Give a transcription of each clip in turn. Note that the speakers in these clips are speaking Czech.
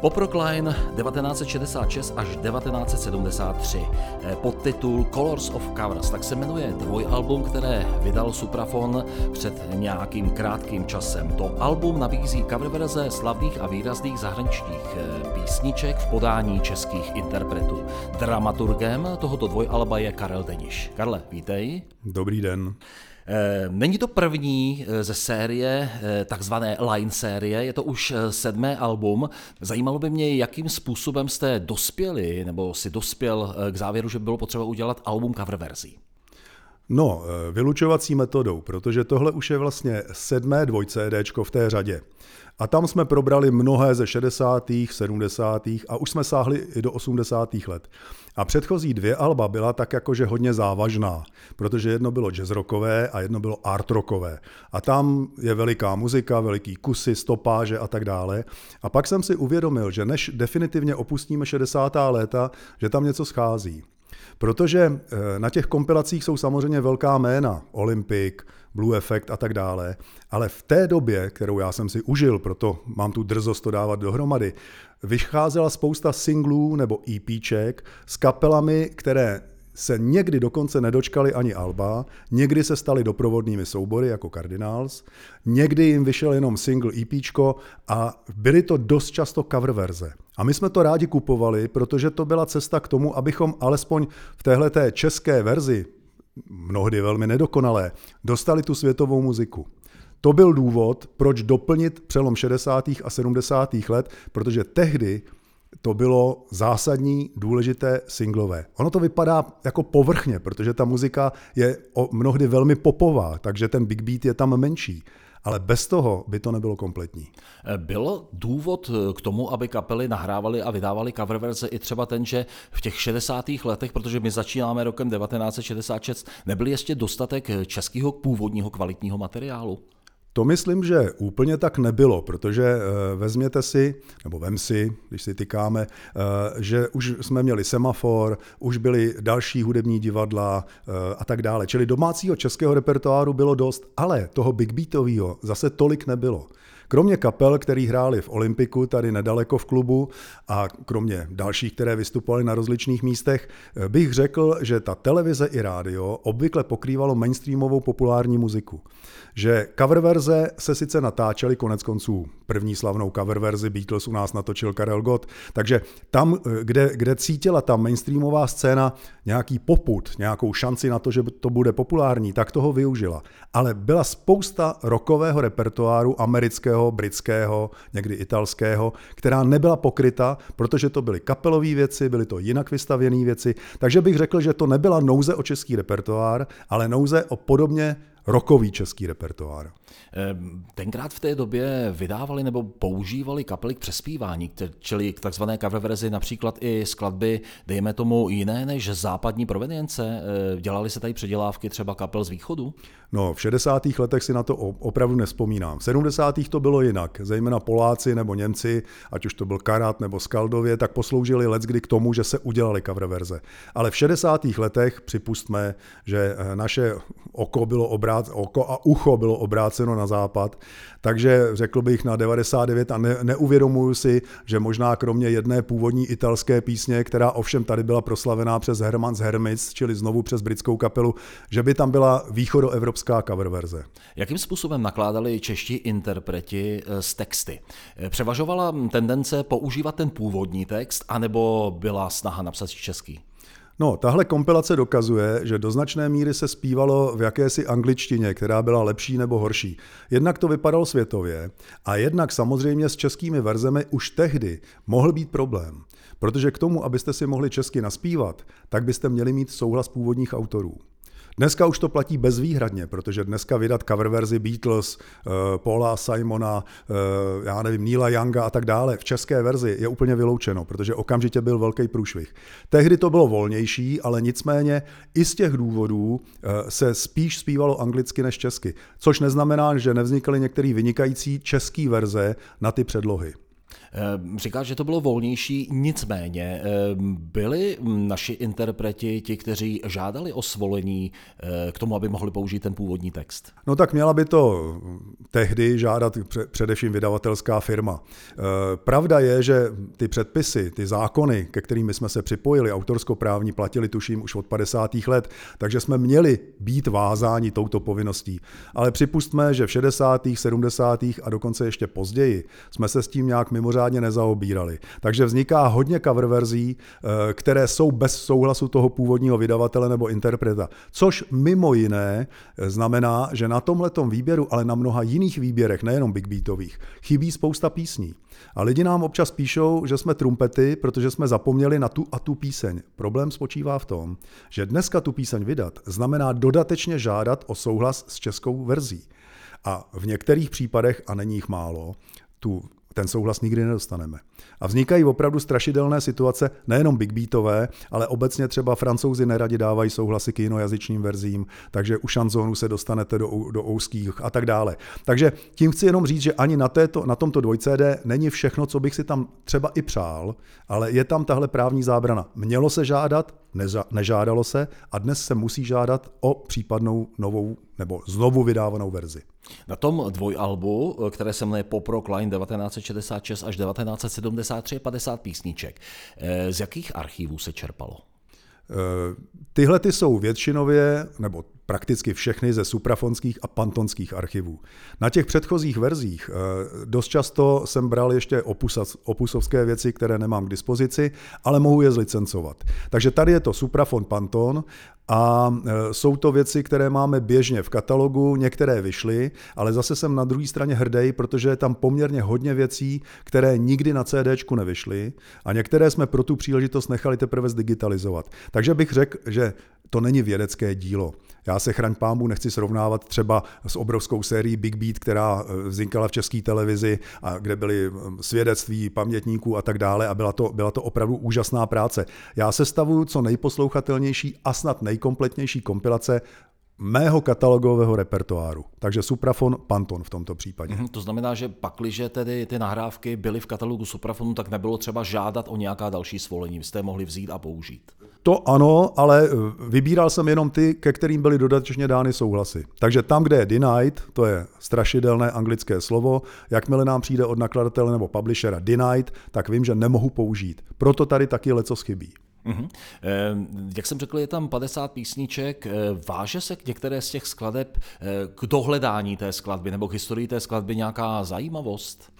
Poprokline 1966 až 1973. Eh, Podtitul Colors of Covers, tak se jmenuje dvojalbum, které vydal Suprafon před nějakým krátkým časem. To album nabízí cover verze slavných a výrazných zahraničních eh, písniček v podání českých interpretů. Dramaturgem tohoto dvojalba je Karel Deniš. Karle, vítej. Dobrý den. Eh, není to první eh, ze série, eh, takzvané Line série, je to už sedmé album. Zajímalo by mě, jakým způsobem jste dospěli, nebo si dospěl k závěru, že bylo potřeba udělat album cover verzí. No, vylučovací metodou, protože tohle už je vlastně sedmé dvoj CDčko v té řadě. A tam jsme probrali mnohé ze 60., 70. a už jsme sáhli i do 80. let. A předchozí dvě alba byla tak jakože hodně závažná, protože jedno bylo jazz rockové a jedno bylo art rockové. A tam je veliká muzika, veliký kusy, stopáže a tak dále. A pak jsem si uvědomil, že než definitivně opustíme 60. léta, že tam něco schází. Protože eh, na těch kompilacích jsou samozřejmě velká jména, Olympic, Blue Effect a tak dále, ale v té době, kterou já jsem si užil, proto mám tu drzost to dávat dohromady, vycházela spousta singlů nebo EPček s kapelami, které se někdy dokonce nedočkali ani Alba, někdy se stali doprovodnými soubory jako Cardinals, někdy jim vyšel jenom single EP a byly to dost často cover verze. A my jsme to rádi kupovali, protože to byla cesta k tomu, abychom alespoň v téhle české verzi, mnohdy velmi nedokonalé, dostali tu světovou muziku. To byl důvod, proč doplnit přelom 60. a 70. let, protože tehdy to bylo zásadní, důležité singlové. Ono to vypadá jako povrchně, protože ta muzika je mnohdy velmi popová, takže ten big beat je tam menší. Ale bez toho by to nebylo kompletní. Bylo důvod k tomu, aby kapely nahrávaly a vydávaly cover verze i třeba ten, že v těch 60. letech, protože my začínáme rokem 1966, nebyl ještě dostatek českého původního kvalitního materiálu? To myslím, že úplně tak nebylo, protože eh, vezměte si, nebo vem si, když si tykáme, eh, že už jsme měli semafor, už byly další hudební divadla eh, a tak dále. Čili domácího českého repertoáru bylo dost, ale toho big beatového zase tolik nebylo. Kromě kapel, který hráli v Olympiku, tady nedaleko v klubu, a kromě dalších, které vystupovaly na rozličných místech, bych řekl, že ta televize i rádio obvykle pokrývalo mainstreamovou populární muziku že cover verze se sice natáčely konec konců. První slavnou cover verzi Beatles u nás natočil Karel Gott, takže tam, kde, kde cítila ta mainstreamová scéna nějaký poput, nějakou šanci na to, že to bude populární, tak toho využila. Ale byla spousta rokového repertoáru, amerického, britského, někdy italského, která nebyla pokryta, protože to byly kapelové věci, byly to jinak vystavěné věci, takže bych řekl, že to nebyla nouze o český repertoár, ale nouze o podobně rokový český repertoár. Ehm, tenkrát v té době vydávali nebo používali kapely k přespívání, čili k takzvané cover verzi například i skladby, dejme tomu jiné než západní provenience. Ehm, dělali se tady předělávky třeba kapel z východu? No, v 60. letech si na to opravdu nespomínám. V 70. to bylo jinak, zejména Poláci nebo Němci, ať už to byl Karat nebo Skaldově, tak posloužili let kdy k tomu, že se udělali cover verze. Ale v 60. letech připustme, že eh, naše oko bylo obrát, oko a ucho bylo obráceno na západ, takže řekl bych na 99 a ne, neuvědomuju si, že možná kromě jedné původní italské písně, která ovšem tady byla proslavená přes Herman's Hermits, čili znovu přes britskou kapelu, že by tam byla východoevropská cover verze. Jakým způsobem nakládali čeští interpreti eh, s texty? Eh, převažovala tendence používat ten původní text, anebo byla snaha napsat český? No, tahle kompilace dokazuje, že do značné míry se zpívalo v jakési angličtině, která byla lepší nebo horší. Jednak to vypadalo světově a jednak samozřejmě s českými verzemi už tehdy mohl být problém. Protože k tomu, abyste si mohli česky naspívat, tak byste měli mít souhlas původních autorů. Dneska už to platí bezvýhradně, protože dneska vydat cover verzi Beatles, uh, Paula Simona, uh, já nevím, Neila Younga a tak dále v české verzi je úplně vyloučeno, protože okamžitě byl velký průšvih. Tehdy to bylo volnější, ale nicméně i z těch důvodů uh, se spíš zpívalo anglicky než česky, což neznamená, že nevznikaly některé vynikající české verze na ty předlohy. Ehm, říkáš, že to bylo volnější, nicméně ehm, byli naši interpreti ti, kteří žádali o svolení eh, k tomu, aby mohli použít ten původní text? No tak měla by to tehdy žádat především vydavatelská firma. Eh, pravda je, že ty předpisy, ty zákony, ke kterým jsme se připojili, autorskoprávní, platili tuším už od 50. let, takže jsme měli být vázáni touto povinností. Ale připustme, že v 60., 70. a dokonce ještě později jsme se s tím nějak mimořádně pořádně nezaobírali. Takže vzniká hodně cover verzí, eh, které jsou bez souhlasu toho původního vydavatele nebo interpreta. Což mimo jiné eh, znamená, že na tomhletom výběru, ale na mnoha jiných výběrech, nejenom big beatových, chybí spousta písní. A lidi nám občas píšou, že jsme trumpety, protože jsme zapomněli na tu a tu píseň. Problém spočívá v tom, že dneska tu píseň vydat znamená dodatečně žádat o souhlas s českou verzí. A v některých případech, a není jich málo, tu ten souhlas nikdy nedostaneme. A vznikají opravdu strašidelné situace, nejenom big beatové, ale obecně třeba francouzi neradi dávají souhlasy k jinojazyčným verzím, takže u šanzónu se dostanete do, do ouských a tak dále. Takže tím chci jenom říct, že ani na, této, na tomto 2CD není všechno, co bych si tam třeba i přál, ale je tam tahle právní zábrana. Mělo se žádat, nežádalo se a dnes se musí žádat o případnou novou nebo znovu vydávanou verzi. Na tom dvojalbu, které se jmenuje Pop Rock Line 1966 až 1973, je 50 písniček. Eh, z jakých archívů se čerpalo? Eh, tyhle ty jsou většinově, nebo prakticky všechny ze suprafonských a pantonských archivů. Na těch předchozích verzích eh, dost často jsem bral ještě opusovské věci, které nemám k dispozici, ale mohu je zlicencovat. Takže tady je to suprafon panton a eh, jsou to věci, které máme běžně v katalogu, některé vyšly, ale zase jsem na druhé straně hrdý, protože je tam poměrně hodně věcí, které nikdy na CD nevyšly a některé jsme pro tu příležitost nechali teprve zdigitalizovat. Takže bych řekl, že to není vědecké dílo. Já se chraň pámu nechci srovnávat třeba s obrovskou sérií Big Beat, která eh, vznikala v české televizi, a kde byly eh, svědectví pamětníků a tak dále a byla to, byla to opravdu úžasná práce. Já se stavuju co nejposlouchatelnější a snad nejkompletnější kompilace mého katalogového repertoáru. Takže Suprafon, Panton v tomto případě. Mm, to znamená, že pakliže tedy ty nahrávky byly v katalogu Suprafonu, tak nebylo třeba žádat o nějaká další svolení, jste mohli vzít a použít. To ano, ale eh, vybíral jsem jenom ty, ke kterým byly dodatečně dány souhlasy. Takže tam, kde je denied, to je strašidelné anglické slovo, jakmile nám přijde od nakladatele nebo publishera denied, tak vím, že nemohu použít. Proto tady taky leco chybí. Mm-hmm. Jak jsem řekl, je tam 50 písniček. Eh, váže se k některé z těch skladeb eh, k dohledání té skladby nebo k historii té skladby nějaká zajímavost?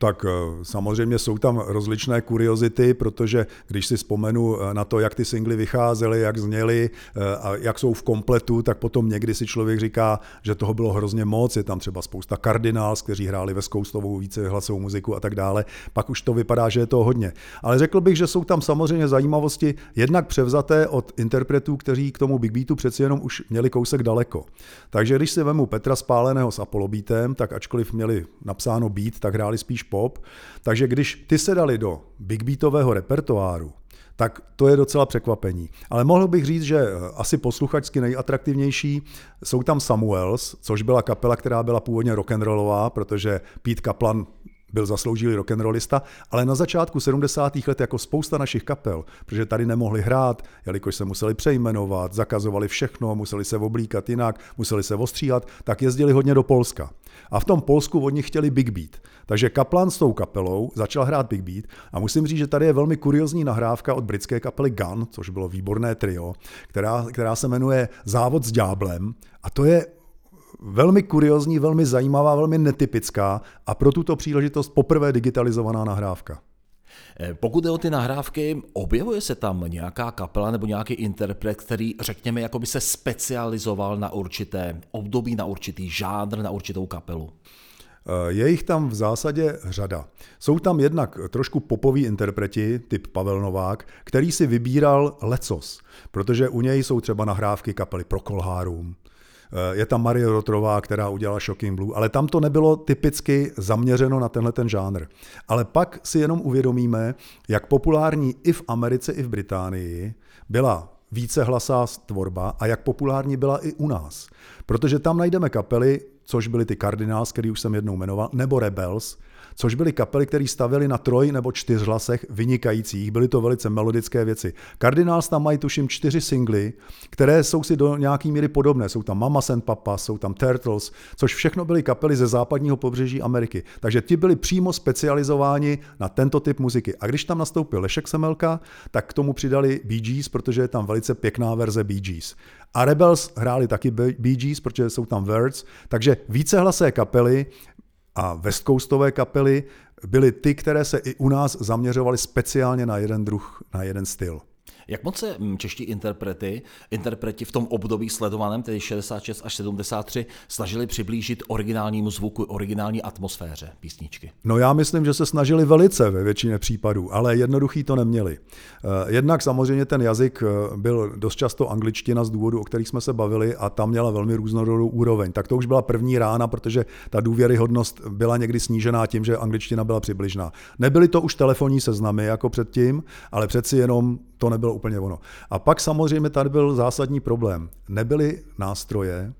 Tak eh, samozřejmě jsou tam rozličné kuriozity, protože když si vzpomenu eh, na to, jak ty singly vycházely, jak zněly eh, a jak jsou v kompletu, tak potom někdy si člověk říká, že toho bylo hrozně moc. Je tam třeba spousta Cardinals, kteří hráli ve Skoustovou více hlasovou muziku a tak dále. Pak už to vypadá, že je to hodně. Ale řekl bych, že jsou tam samozřejmě zajímavosti jednak převzaté od interpretů, kteří k tomu Big Beatu přeci jenom už měli kousek daleko. Takže když si vemu Petra Spáleného s Apollo Beatem, tak ačkoliv měli napsáno beat, tak hráli spíš pop. Takže když ty se dali do big beatového repertoáru, tak to je docela překvapení. Ale mohl bych říct, že eh, asi posluchačsky nejatraktivnější jsou tam Samuels, což byla kapela, která byla původně rock'n'rollová, protože Pete Kaplan byl zasloužilý rock'n'rollista, ale na začátku 70. let jako spousta našich kapel, protože tady nemohli hrát, jelikož se museli přejmenovat, zakazovali všechno, museli se oblíkat jinak, museli se ostříhat, tak jezdili hodně do Polska. A v tom Polsku od nich chtěli Big Beat. Takže Kaplan s tou kapelou začal hrát Big Beat a musím říct, že tady je velmi kuriozní nahrávka od britské kapely Gun, což bylo výborné trio, která, která se jmenuje Závod s ďáblem a to je velmi kuriozní, velmi zajímavá, velmi netypická a pro tuto příležitost poprvé digitalizovaná nahrávka. Eh, pokud jde o ty nahrávky, objevuje se tam nějaká kapela nebo nějaký interpret, který, řekněme, jako by se specializoval na určité období, na určitý žánr, na určitou kapelu? Je jich tam v zásadě řada. Jsou tam jednak trošku popoví interpreti, typ Pavel Novák, který si vybíral lecos, protože u něj jsou třeba nahrávky kapely Prokolhárum, je tam Marie Rotrová, která udělala Shocking Blue, ale tam to nebylo typicky zaměřeno na tenhle ten žánr. Ale pak si jenom uvědomíme, jak populární i v Americe, i v Británii byla vícehlasá tvorba a jak populární byla i u nás. Protože tam najdeme kapely, což byly ty Cardinals, který už jsem jednou jmenoval, nebo Rebels, což byly kapely, které stavěly na troj nebo čtyř hlasech vynikajících. Byly to velice melodické věci. Cardinals tam mají tuším čtyři singly, které jsou si do nějaký míry podobné. Jsou tam Mama and Papa, jsou tam Turtles, což všechno byly kapely ze západního pobřeží Ameriky. Takže ti byli přímo specializováni na tento typ muziky. A když tam nastoupil Lešek Semelka, tak k tomu přidali Bee Gees, protože je tam velice pěkná verze Bee Gees. A Rebels hráli taky Bee Gees, protože jsou tam Words, takže vícehlasé kapely a West Coastové kapely byly ty, které se i u nás zaměřovaly speciálně na jeden druh, na jeden styl. Jak moc se mm, čeští interprety, interpreti v tom období sledovaném, tedy 66 až 73, snažili přiblížit originálnímu zvuku, originální atmosféře písničky? No já myslím, že se snažili velice ve většině případů, ale jednoduchý to neměli. Eh, jednak samozřejmě ten jazyk eh, byl dost často angličtina z důvodu, o kterých jsme se bavili a tam měla velmi různorodou úroveň. Tak to už byla první rána, protože ta důvěryhodnost byla někdy snížená tím, že angličtina byla přibližná. Nebyly to už telefonní seznamy jako předtím, ale přeci jenom to nebylo úplně ono. A pak samozřejmě tady byl zásadní problém. Nebyly nástroje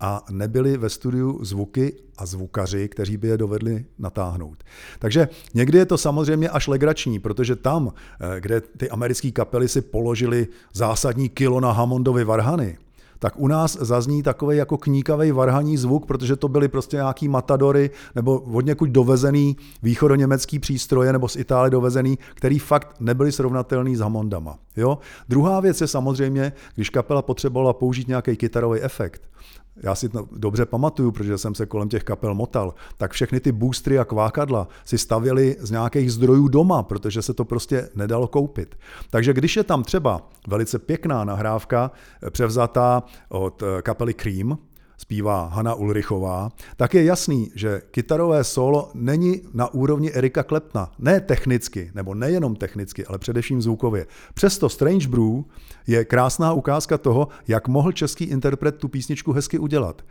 a nebyly ve studiu zvuky a zvukaři, kteří by je dovedli natáhnout. Takže někdy je to samozřejmě až legrační, protože tam, eh, kde ty americké kapely si položili zásadní kilo na Hammondovi varhany, tak u nás zazní takový jako kníkavý varhaní zvuk, protože to byly prostě nějaký matadory nebo od někud dovezený východoněmecký přístroje nebo z Itálie dovezený, který fakt nebyly srovnatelný s Hammondama. Jo? Druhá věc je samozřejmě, když kapela potřebovala použít nějaký kytarový efekt, já si to dobře pamatuju, protože jsem se kolem těch kapel motal, tak všechny ty boostry a kvákadla si stavěli z nějakých zdrojů doma, protože se to prostě nedalo koupit. Takže když je tam třeba velice pěkná nahrávka převzatá od eh, kapely Cream, zpívá Hanna Ulrichová, tak je jasný, že kytarové solo není na úrovni Erika Klepna. Ne technicky, nebo nejenom technicky, ale především zvukově. Přesto Strange Brew je krásná ukázka toho, jak mohl český interpret tu písničku hezky udělat.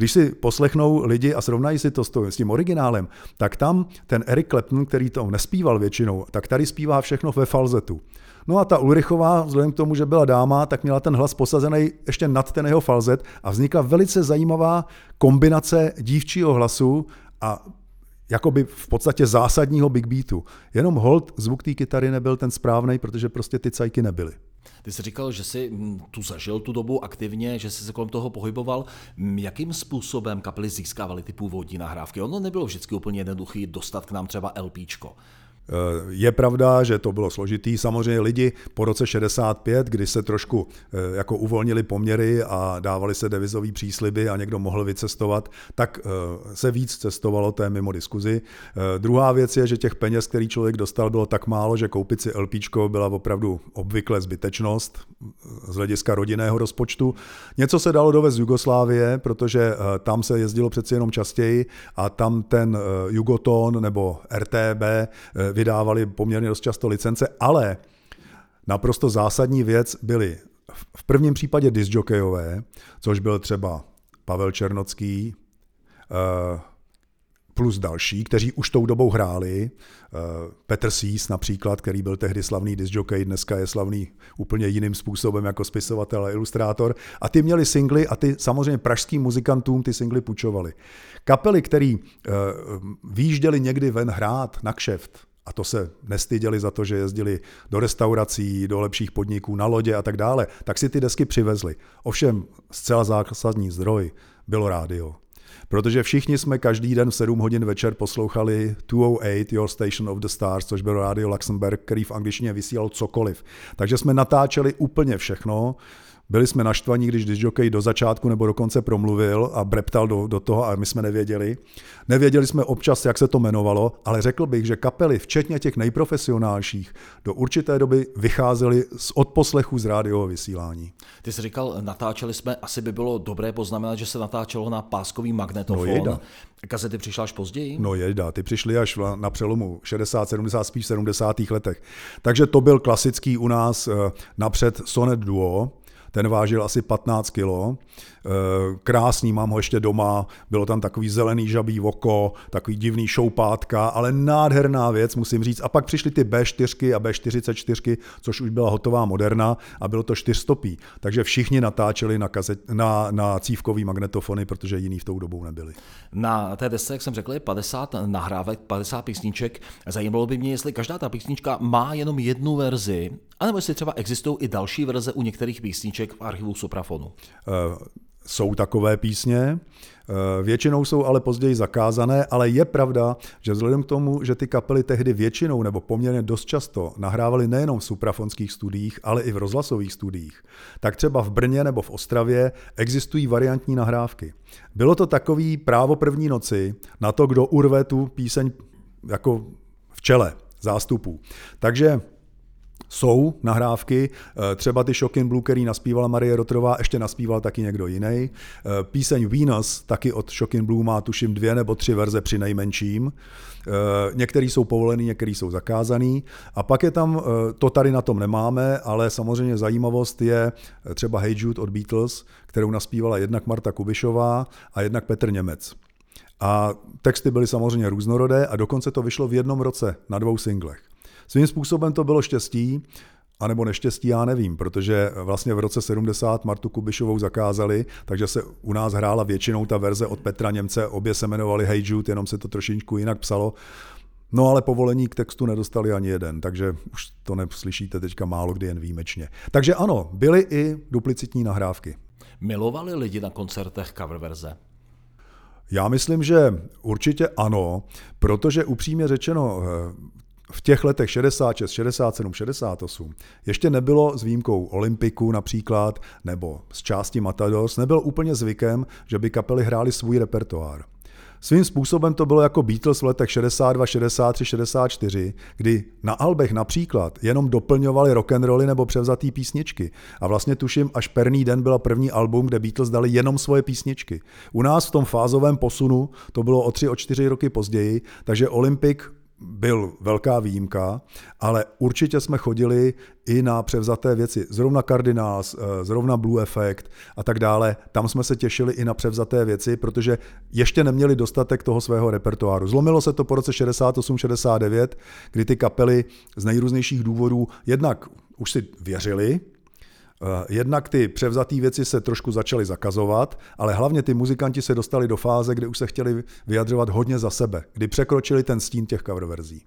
Když si poslechnou lidi a srovnají si to s tím originálem, tak tam ten Eric Clapton, který to nespíval většinou, tak tady zpívá všechno ve falzetu. No a ta Ulrichová, vzhledem k tomu, že byla dáma, tak měla ten hlas posazený ještě nad ten jeho falzet a vznikla velice zajímavá kombinace dívčího hlasu a jakoby v podstatě zásadního big beatu. Jenom hold zvuk té kytary nebyl ten správný, protože prostě ty cajky nebyly. Ty jsi říkal, že jsi mm, tu zažil tu dobu aktivně, že jsi se kolem toho pohyboval. Jakým způsobem kapely získávaly ty původní nahrávky? Ono nebylo vždycky úplně jednoduché dostat k nám třeba LPčko. Je pravda, že to bylo složitý. Samozřejmě lidi po roce 65, kdy se trošku eh, jako uvolnili poměry a dávali se devizové přísliby a někdo mohl vycestovat, tak eh, se víc cestovalo, to je mimo diskuzi. Eh, druhá věc je, že těch peněz, který člověk dostal, bylo tak málo, že koupit si LP byla opravdu obvykle zbytečnost z hlediska rodinného rozpočtu. Něco se dalo dovést z Jugoslávie, protože tam se jezdilo přeci jenom častěji a tam ten Jugoton nebo RTB vydávali poměrně dost často licence, ale naprosto zásadní věc byly v prvním případě disjokejové, což byl třeba Pavel Černocký, eh, plus další, kteří už tou dobou hráli. Eh, Petr Sís například, který byl tehdy slavný disjockey, dneska je slavný úplně jiným způsobem jako spisovatel a ilustrátor. A ty měli singly a ty samozřejmě pražským muzikantům ty singly půjčovali. Kapely, který uh, výjížděli někdy ven hrát na kšeft, a to se nestyděli za to, že jezdili do restaurací, do lepších podniků, na lodě a tak dále, tak si ty desky přivezli. Ovšem zcela zásadní zdroj bylo rádio. Protože všichni jsme každý den v 7 hodin večer poslouchali 208 Your Station of the Stars, což byl rádio Luxemburg, který v angličtině vysílal cokoliv. Takže jsme natáčeli úplně všechno, Byli jsme naštvaní, když disjockey do začátku nebo do konce promluvil a breptal do, do toho a my jsme nevěděli. Nevěděli jsme občas, jak se to jmenovalo, ale řekl bych, že kapely, včetně těch nejprofesionálších, do určité doby vycházely z odposlechu z rádiového vysílání. Ty jsi říkal, natáčeli jsme, asi by bylo dobré poznamenat, že se natáčelo na páskový magnetofon. No jejda. Kazety přišla až později? No jejda, ty přišly až na přelomu 60, 70, spíš 70. letech. Takže to byl klasický u nás eh, napřed Sonet Duo, ten vážil asi 15 kilo. Eh, krásný, mám ho ještě doma, bylo tam takový zelený žabý oko, takový divný šoupátka, ale nádherná věc, musím říct. A pak přišly ty B4 a B44, což už byla hotová moderna a bylo to čtyřstopí. Takže všichni natáčeli na, kazet, na, na cívkový magnetofony, protože jiný v tou dobou nebyli. Na té desce, jak jsem řekl, je 50 nahrávek, 50 písniček. Zajímalo by mě, jestli každá ta písnička má jenom jednu verzi, anebo jestli třeba existují i další verze u některých písniček v archivu Suprafonu. Uh, jsou takové písně, eh, většinou jsou ale později zakázané, ale je pravda, že vzhledem k tomu, že ty kapely tehdy většinou nebo poměrně dost často nahrávaly nejenom v suprafonských studiích, ale i v rozhlasových studiích, tak třeba v Brně nebo v Ostravě existují variantní nahrávky. Bylo to takový právo první noci na to, kdo urve tu píseň jako v čele zástupů. Takže jsou nahrávky, eh, třeba ty Shocking Blue, který naspívala Marie Rotrová, ještě naspíval taky někdo jiný. Eh, píseň Venus, taky od Shocking Blue, má tuším dvě nebo tři verze při nejmenším. Eh, některý jsou povolený, některý jsou zakázaný. A pak je tam, to tady na tom nemáme, ale samozřejmě zajímavost je třeba Hey Jude od Beatles, kterou naspívala jednak Marta Kubišová a jednak Petr Němec. A texty byly samozřejmě různorodé a dokonce to vyšlo v jednom roce na dvou singlech. Svým způsobem to bylo štěstí, anebo neštěstí, já nevím, protože vlastně v roce 70 Martu Kubišovou zakázali, takže se u nás hrála většinou ta verze od Petra Němce, obě se jmenovaly Hey Jude, jenom se to trošičku jinak psalo. No ale povolení k textu nedostali ani jeden, takže už to neslyšíte teďka málo kdy jen výjimečně. Takže ano, byly i duplicitní nahrávky. Milovali lidi na koncertech cover verze? Já myslím, že určitě ano, protože upřímně řečeno, v těch letech 66, 67, 68 ještě nebylo s výjimkou Olympiku například, nebo z části Matadors, nebyl úplně zvykem, že by kapely hrály svůj repertoár. Svým způsobem to bylo jako Beatles v letech 62, 63, 64, kdy na albech například jenom doplňovali rock'n'rolly nebo převzatý písničky. A vlastně tuším, až Perný den byla první album, kde Beatles dali jenom svoje písničky. U nás v tom fázovém posunu to bylo o tři, o čtyři roky později, takže Olympic byl velká výjimka, ale určitě jsme chodili i na převzaté věci. Zrovna Cardinals, eh, zrovna Blue Effect a tak dále. Tam jsme se těšili i na převzaté věci, protože ještě neměli dostatek toho svého repertoáru. Zlomilo se to po roce 68-69, kdy ty kapely z nejrůznějších důvodů jednak už si věřili, jednak ty převzatý věci se trošku začaly zakazovat, ale hlavně ty muzikanti se dostali do fáze, kdy už se chtěli vyjadřovat hodně za sebe, kdy překročili ten stín těch cover verzí.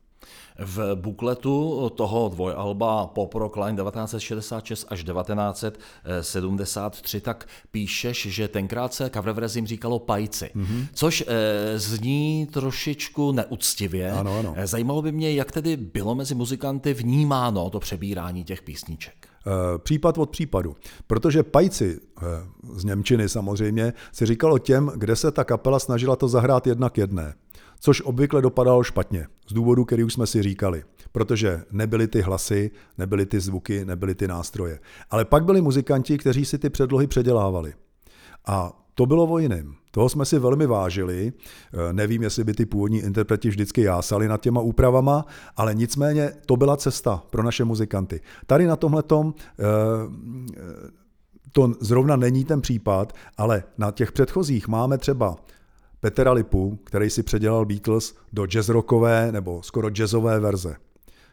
V bukletu toho dvojalba Pop Rock Line 1966 až 1973 tak píšeš, že tenkrát se cover verzím říkalo pajci, mm-hmm. což e, zní trošičku neúctivě. Ano, ano. Eh, zajímalo by mě, jak tedy bylo mezi muzikanty vnímáno to přebírání těch písniček. Eh, případ od případu. Protože pajci eh, z Němčiny samozřejmě si říkalo těm, kde se ta kapela snažila to zahrát jednak jedné. Což obvykle dopadalo špatně, z důvodu, který už jsme si říkali. Protože nebyly ty hlasy, nebyly ty zvuky, nebyly ty nástroje. Ale pak byli muzikanti, kteří si ty předlohy předělávali. A to bylo o jiném. Toho jsme si velmi vážili. Eh, nevím, jestli by ty původní interpreti vždycky jásali nad těma úpravama, ale nicméně to byla cesta pro naše muzikanty. Tady na tomhle eh, to zrovna není ten případ, ale na těch předchozích máme třeba Petra Lipu, který si předělal Beatles do jazzrockové nebo skoro jazzové verze.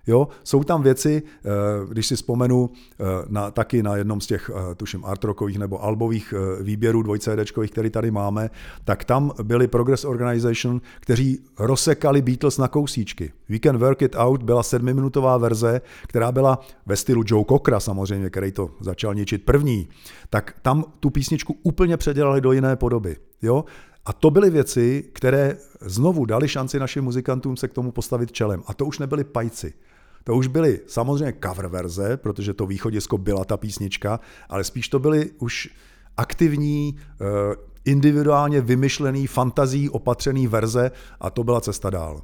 Jo, jsou tam věci, eh, když si vzpomenu eh, na, taky na jednom z těch, eh, tuším, artrokových nebo albových výběrů dvoj CDčkových, který tady máme, tak tam byli Progress Organization, kteří rozsekali Beatles na kousíčky. We Can Work It Out byla sedmiminutová verze, která byla ve stylu Joe Cockra samozřejmě, který to začal ničit první. Tak tam tu písničku úplně předělali do jiné podoby. Jo? A to byly věci, které znovu dali šanci našim muzikantům se k tomu postavit čelem. A to už nebyli pajci. To už byly samozřejmě cover verze, protože to východisko byla ta písnička, ale spíš to byly už aktivní, eh, individuálně vymyšlený, fantazí opatřený verze a to byla cesta dál.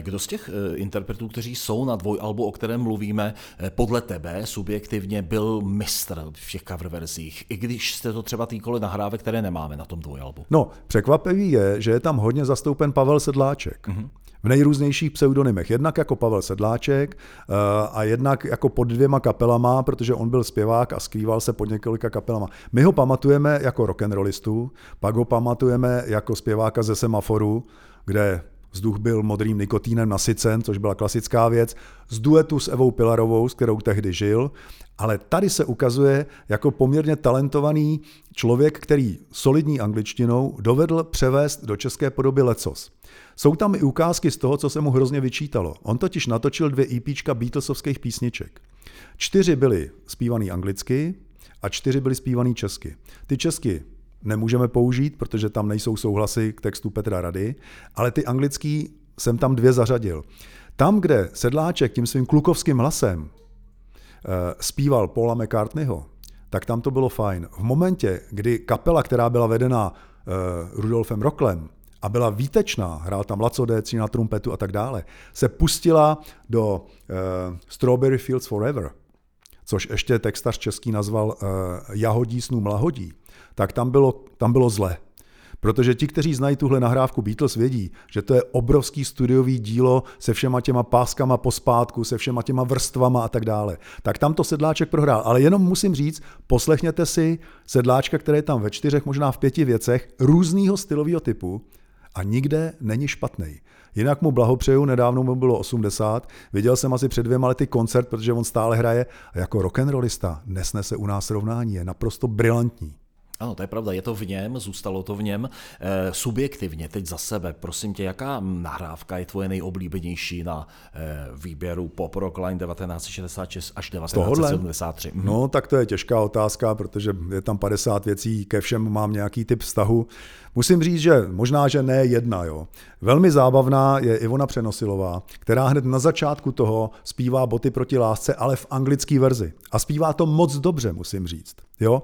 Kdo z těch eh, interpretů, kteří jsou na dvojalbu, o kterém mluvíme, eh, podle tebe subjektivně byl mistr v těch cover verzích, i když jste to třeba týkali nahrávek, které nemáme na tom dvojalbu? No, překvapivý je, že je tam hodně zastoupen Pavel Sedláček. Mm-hmm v nejrůznějších pseudonymech. Jednak jako Pavel Sedláček eh, a jednak jako pod dvěma kapelama, protože on byl zpěvák a skrýval se pod několika kapelama. My ho pamatujeme jako rock'n'rollistu, pak ho pamatujeme jako zpěváka ze Semaforu, kde Vzduch byl modrým nikotínem nasycen, což byla klasická věc, z duetu s Evou Pilarovou, s kterou tehdy žil, ale tady se ukazuje jako poměrně talentovaný člověk, který solidní angličtinou dovedl převést do české podoby lecos. Jsou tam i ukázky z toho, co se mu hrozně vyčítalo. On totiž natočil dvě EPčka Beatlesovských písniček. Čtyři byly zpívaný anglicky a čtyři byly zpívaný česky. Ty česky nemůžeme použít, protože tam nejsou souhlasy k textu Petra Rady, ale ty anglický jsem tam dvě zařadil. Tam, kde Sedláček tím svým klukovským hlasem eh, zpíval Paula McCartneyho, tak tam to bylo fajn. V momentě, kdy kapela, která byla vedena eh, Rudolfem Roklem, a byla výtečná, hrál tam Laco Déci na trumpetu a tak dále, se pustila do uh, Strawberry Fields Forever, což ještě textař český nazval Jahodí snů mlahodí, tak tam bylo, tam bylo zle. Protože ti, kteří znají tuhle nahrávku Beatles, vědí, že to je obrovský studiový dílo se všema těma páskama pospátku, se všema těma vrstvama a tak dále. Tak tam to sedláček prohrál. Ale jenom musím říct, poslechněte si sedláčka, který je tam ve čtyřech, možná v pěti věcech, různýho stylového typu a nikde není špatný. Jinak mu blahopřeju, nedávno mu bylo 80, viděl jsem asi před dvěma lety koncert, protože on stále hraje a jako rock'n'rollista nesnese u nás srovnání, je naprosto brilantní. Ano, to je pravda, je to v něm, zůstalo to v něm. E, subjektivně, teď za sebe, prosím tě, jaká nahrávka je tvoje nejoblíbenější na e, výběru Pop Rock Line 1966 až 1973? Mhm. No, tak to je těžká otázka, protože je tam 50 věcí, ke všem mám nějaký typ vztahu. Musím říct, že možná, že ne jedna. Jo. Velmi zábavná je Ivona Přenosilová, která hned na začátku toho zpívá boty proti lásce, ale v anglické verzi. A zpívá to moc dobře, musím říct. Jo?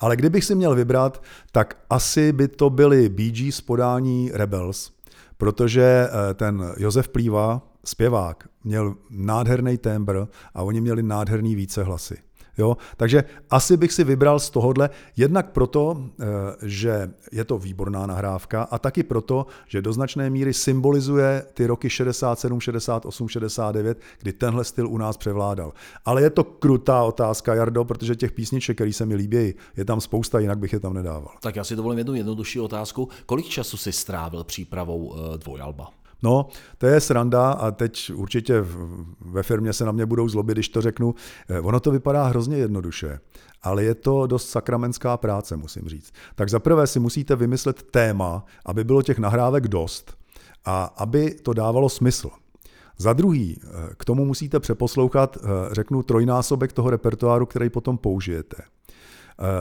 Ale kdybych si měl vybrat, tak asi by to byly Bee Gees podání Rebels, protože eh, ten Josef Plíva, zpěvák, měl nádherný tembr a oni měli nádherný vícehlasy. Jo? Takže asi bych si vybral z tohohle, jednak proto, eh, že je to výborná nahrávka a taky proto, že do značné míry symbolizuje ty roky 67, 68, 69, kdy tenhle styl u nás převládal. Ale je to krutá otázka, Jardo, protože těch písniček, které se mi líbí, je tam spousta, jinak bych je tam nedával. Tak já si dovolím jednu jednodušší otázku. Kolik času si strávil přípravou eh, dvojalba? No, to je sranda a teď určitě ve firmě se na mě budou zlobit, když to řeknu. Eh, ono to vypadá hrozně jednoduše, ale je to dost sakramenská práce, musím říct. Tak zaprvé si musíte vymyslet téma, aby bylo těch nahrávek dost a aby to dávalo smysl. Za druhý, eh, k tomu musíte přeposlouchat, eh, řeknu, trojnásobek toho repertoáru, který potom použijete.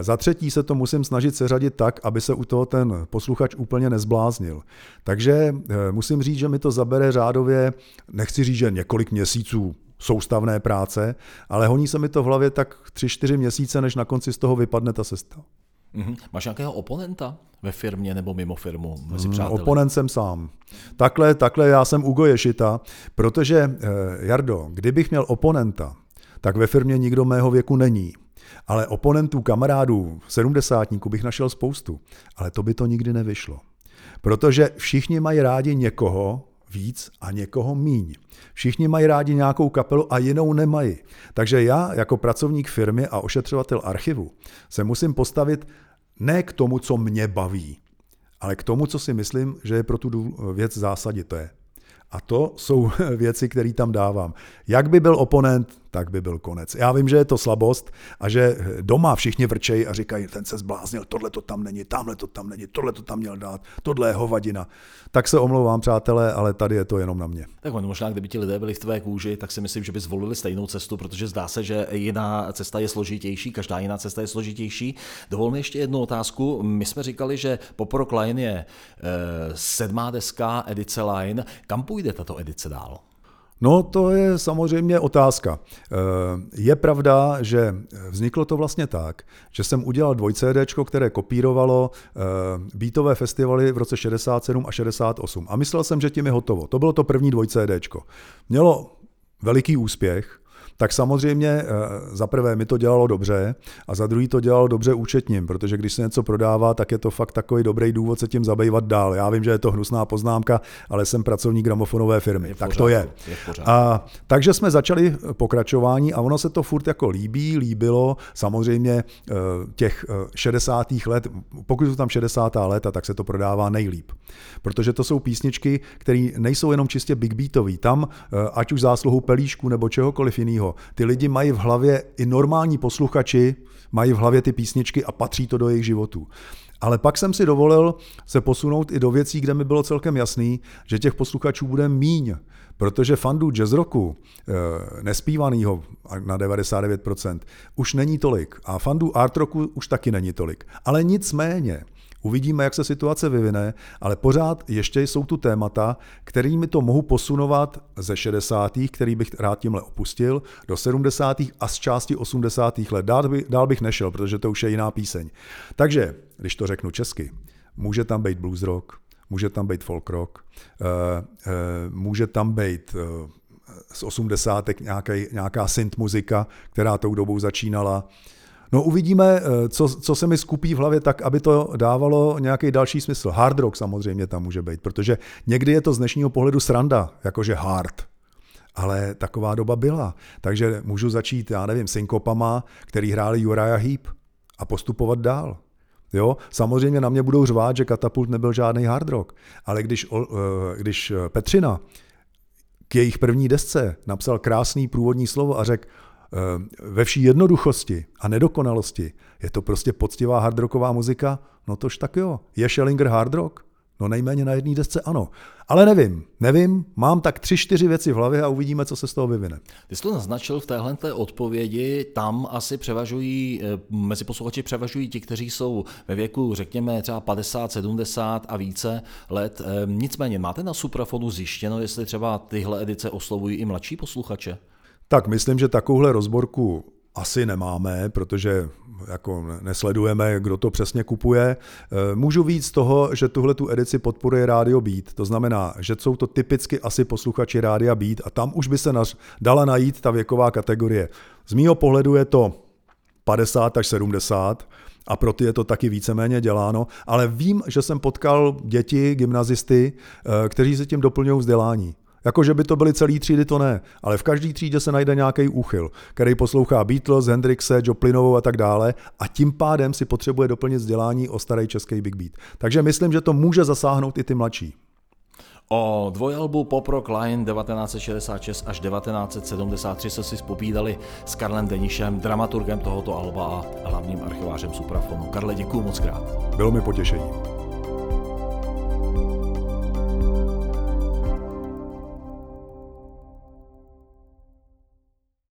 Za třetí se to musím snažit seřadit tak, aby se u toho ten posluchač úplně nezbláznil. Takže eh, musím říct, že mi to zabere řádově, nechci říct, že několik měsíců soustavné práce, ale honí se mi to v hlavě tak 3-4 měsíce, než na konci z toho vypadne ta cesta. Mm-hmm. Máš nějakého oponenta ve firmě nebo mimo firmu mezi mm? Oponent jsem sám. Takhle, takhle já jsem Ugo Ješita, protože, eh, Jardo, kdybych měl oponenta, tak ve firmě nikdo mého věku není. Ale oponentů, kamarádů, sedmdesátníků bych našel spoustu. Ale to by to nikdy nevyšlo. Protože všichni mají rádi někoho víc a někoho míň. Všichni mají rádi nějakou kapelu a jinou nemají. Takže já jako pracovník firmy a ošetřovatel archivu se musím postavit ne k tomu, co mě baví, ale k tomu, co si myslím, že je pro tu věc zásadité. A to jsou věci, které tam dávám. Jak by byl oponent, tak by byl konec. Já vím, že je to slabost a že doma všichni vrčejí a říkají, ten se zbláznil, tohle to tam není, tamhle to tam není, tohle to tam měl dát, tohle je hovadina. Tak se omlouvám, přátelé, ale tady je to jenom na mě. Tak on, možná, kdyby ti lidé byli v tvé kůži, tak si myslím, že by zvolili stejnou cestu, protože zdá se, že jiná cesta je složitější, každá jiná cesta je složitější. Dovol mi ještě jednu otázku. My jsme říkali, že Poprok Line je e, sedmá deska edice Line. Kam půjde tato edice dál? No, to je samozřejmě otázka. Eh, je pravda, že vzniklo to vlastně tak, že jsem udělal dvoj CD, které kopírovalo eh, beatové festivaly v roce 67 a 68. A myslel jsem, že tím je hotovo. To bylo to první dvoj CD. Mělo veliký úspěch, tak samozřejmě eh, za prvé mi to dělalo dobře a za druhý to dělalo dobře účetním, protože když se něco prodává, tak je to fakt takový dobrý důvod se tím zabývat dál. Já vím, že je to hnusná poznámka, ale jsem pracovník gramofonové firmy. Je tak pořádku, to je. je a, takže jsme začali pokračování a ono se to furt jako líbí, líbilo. Samozřejmě eh, těch 60. Eh, let, pokud jsou tam 60. léta, tak se to prodává nejlíp. Protože to jsou písničky, které nejsou jenom čistě big beatový. Tam, ať už zásluhou pelíšku nebo čehokoliv jiného, jiného. Ty lidi mají v hlavě, i normální posluchači mají v hlavě ty písničky a patří to do jejich životů. Ale pak jsem si dovolil se posunout i do věcí, kde mi bylo celkem jasný, že těch posluchačů bude míň, protože fandů jazz rocku, eh, nespívanýho na 99%, už není tolik. A fandů art rocku už taky není tolik. Ale nicméně, Uvidíme, jak se situace vyvine, ale pořád ještě jsou tu témata, kterými to mohu posunovat ze 60. který bych rád tímhle opustil, do 70. a z části 80. let. Dál, by, dál bych nešel, protože to už je jiná píseň. Takže, když to řeknu česky, může tam být blues rock, může tam být folk rock, uh, uh, může tam být uh, z 80. Nějaký, nějaká synth muzika, která tou dobou začínala. No uvidíme, eh, co, co se mi skupí v hlavě tak, aby to dávalo nějaký další smysl. Hard rock samozřejmě tam může být, protože někdy je to z dnešního pohledu sranda, jakože hard. Ale taková doba byla. Takže můžu začít, já nevím, synkopama, který hráli Uriah Heep a postupovat dál. Jo? Samozřejmě na mě budou řvát, že Katapult nebyl žádný hard rock, ale když, eh, když Petřina k jejich první desce napsal krásný průvodní slovo a řekl, Eh, ve vší jednoduchosti a nedokonalosti je to prostě poctivá hardrocková muzika, no tož tak jo. Je Schellinger hard rock? No nejméně na jedné desce ano. Ale nevím, nevím, mám tak tři, čtyři věci v hlavě a uvidíme, co se z toho vyvine. Ty jsi to naznačil v téhle té odpovědi, tam asi převažují, eh, mezi posluchači převažují ti, kteří jsou ve věku, řekněme, třeba 50, 70 a více let. Eh, nicméně, máte na Suprafonu zjištěno, jestli třeba tyhle edice oslovují i mladší posluchače? Tak myslím, že takovouhle rozborku asi nemáme, protože jako nesledujeme, kdo to přesně kupuje. E, můžu víc z toho, že tuhle tu edici podporuje Rádio Beat. To znamená, že jsou to typicky asi posluchači Rádia Beat a tam už by se dala najít ta věková kategorie. Z mýho pohledu je to 50 až 70 a pro ty je to taky víceméně děláno, ale vím, že jsem potkal děti, gymnazisty, e, kteří se tím doplňují vzdělání. Jako, že by to byly celý třídy, to ne. Ale v každé třídě se najde nějaký úchyl, který poslouchá Beatles, Hendrixe, Joplinovou a tak dále a tím pádem si potřebuje doplnit vzdělání o starý český Big Beat. Takže myslím, že to může zasáhnout i ty mladší. O dvojalbu Pop Rock Line 1966 až 1973 se si spovídali s Karlem Denišem, dramaturgem tohoto alba a hlavním archivářem Suprafonu. Karle, děkuji moc krát. Bylo mi potěšení.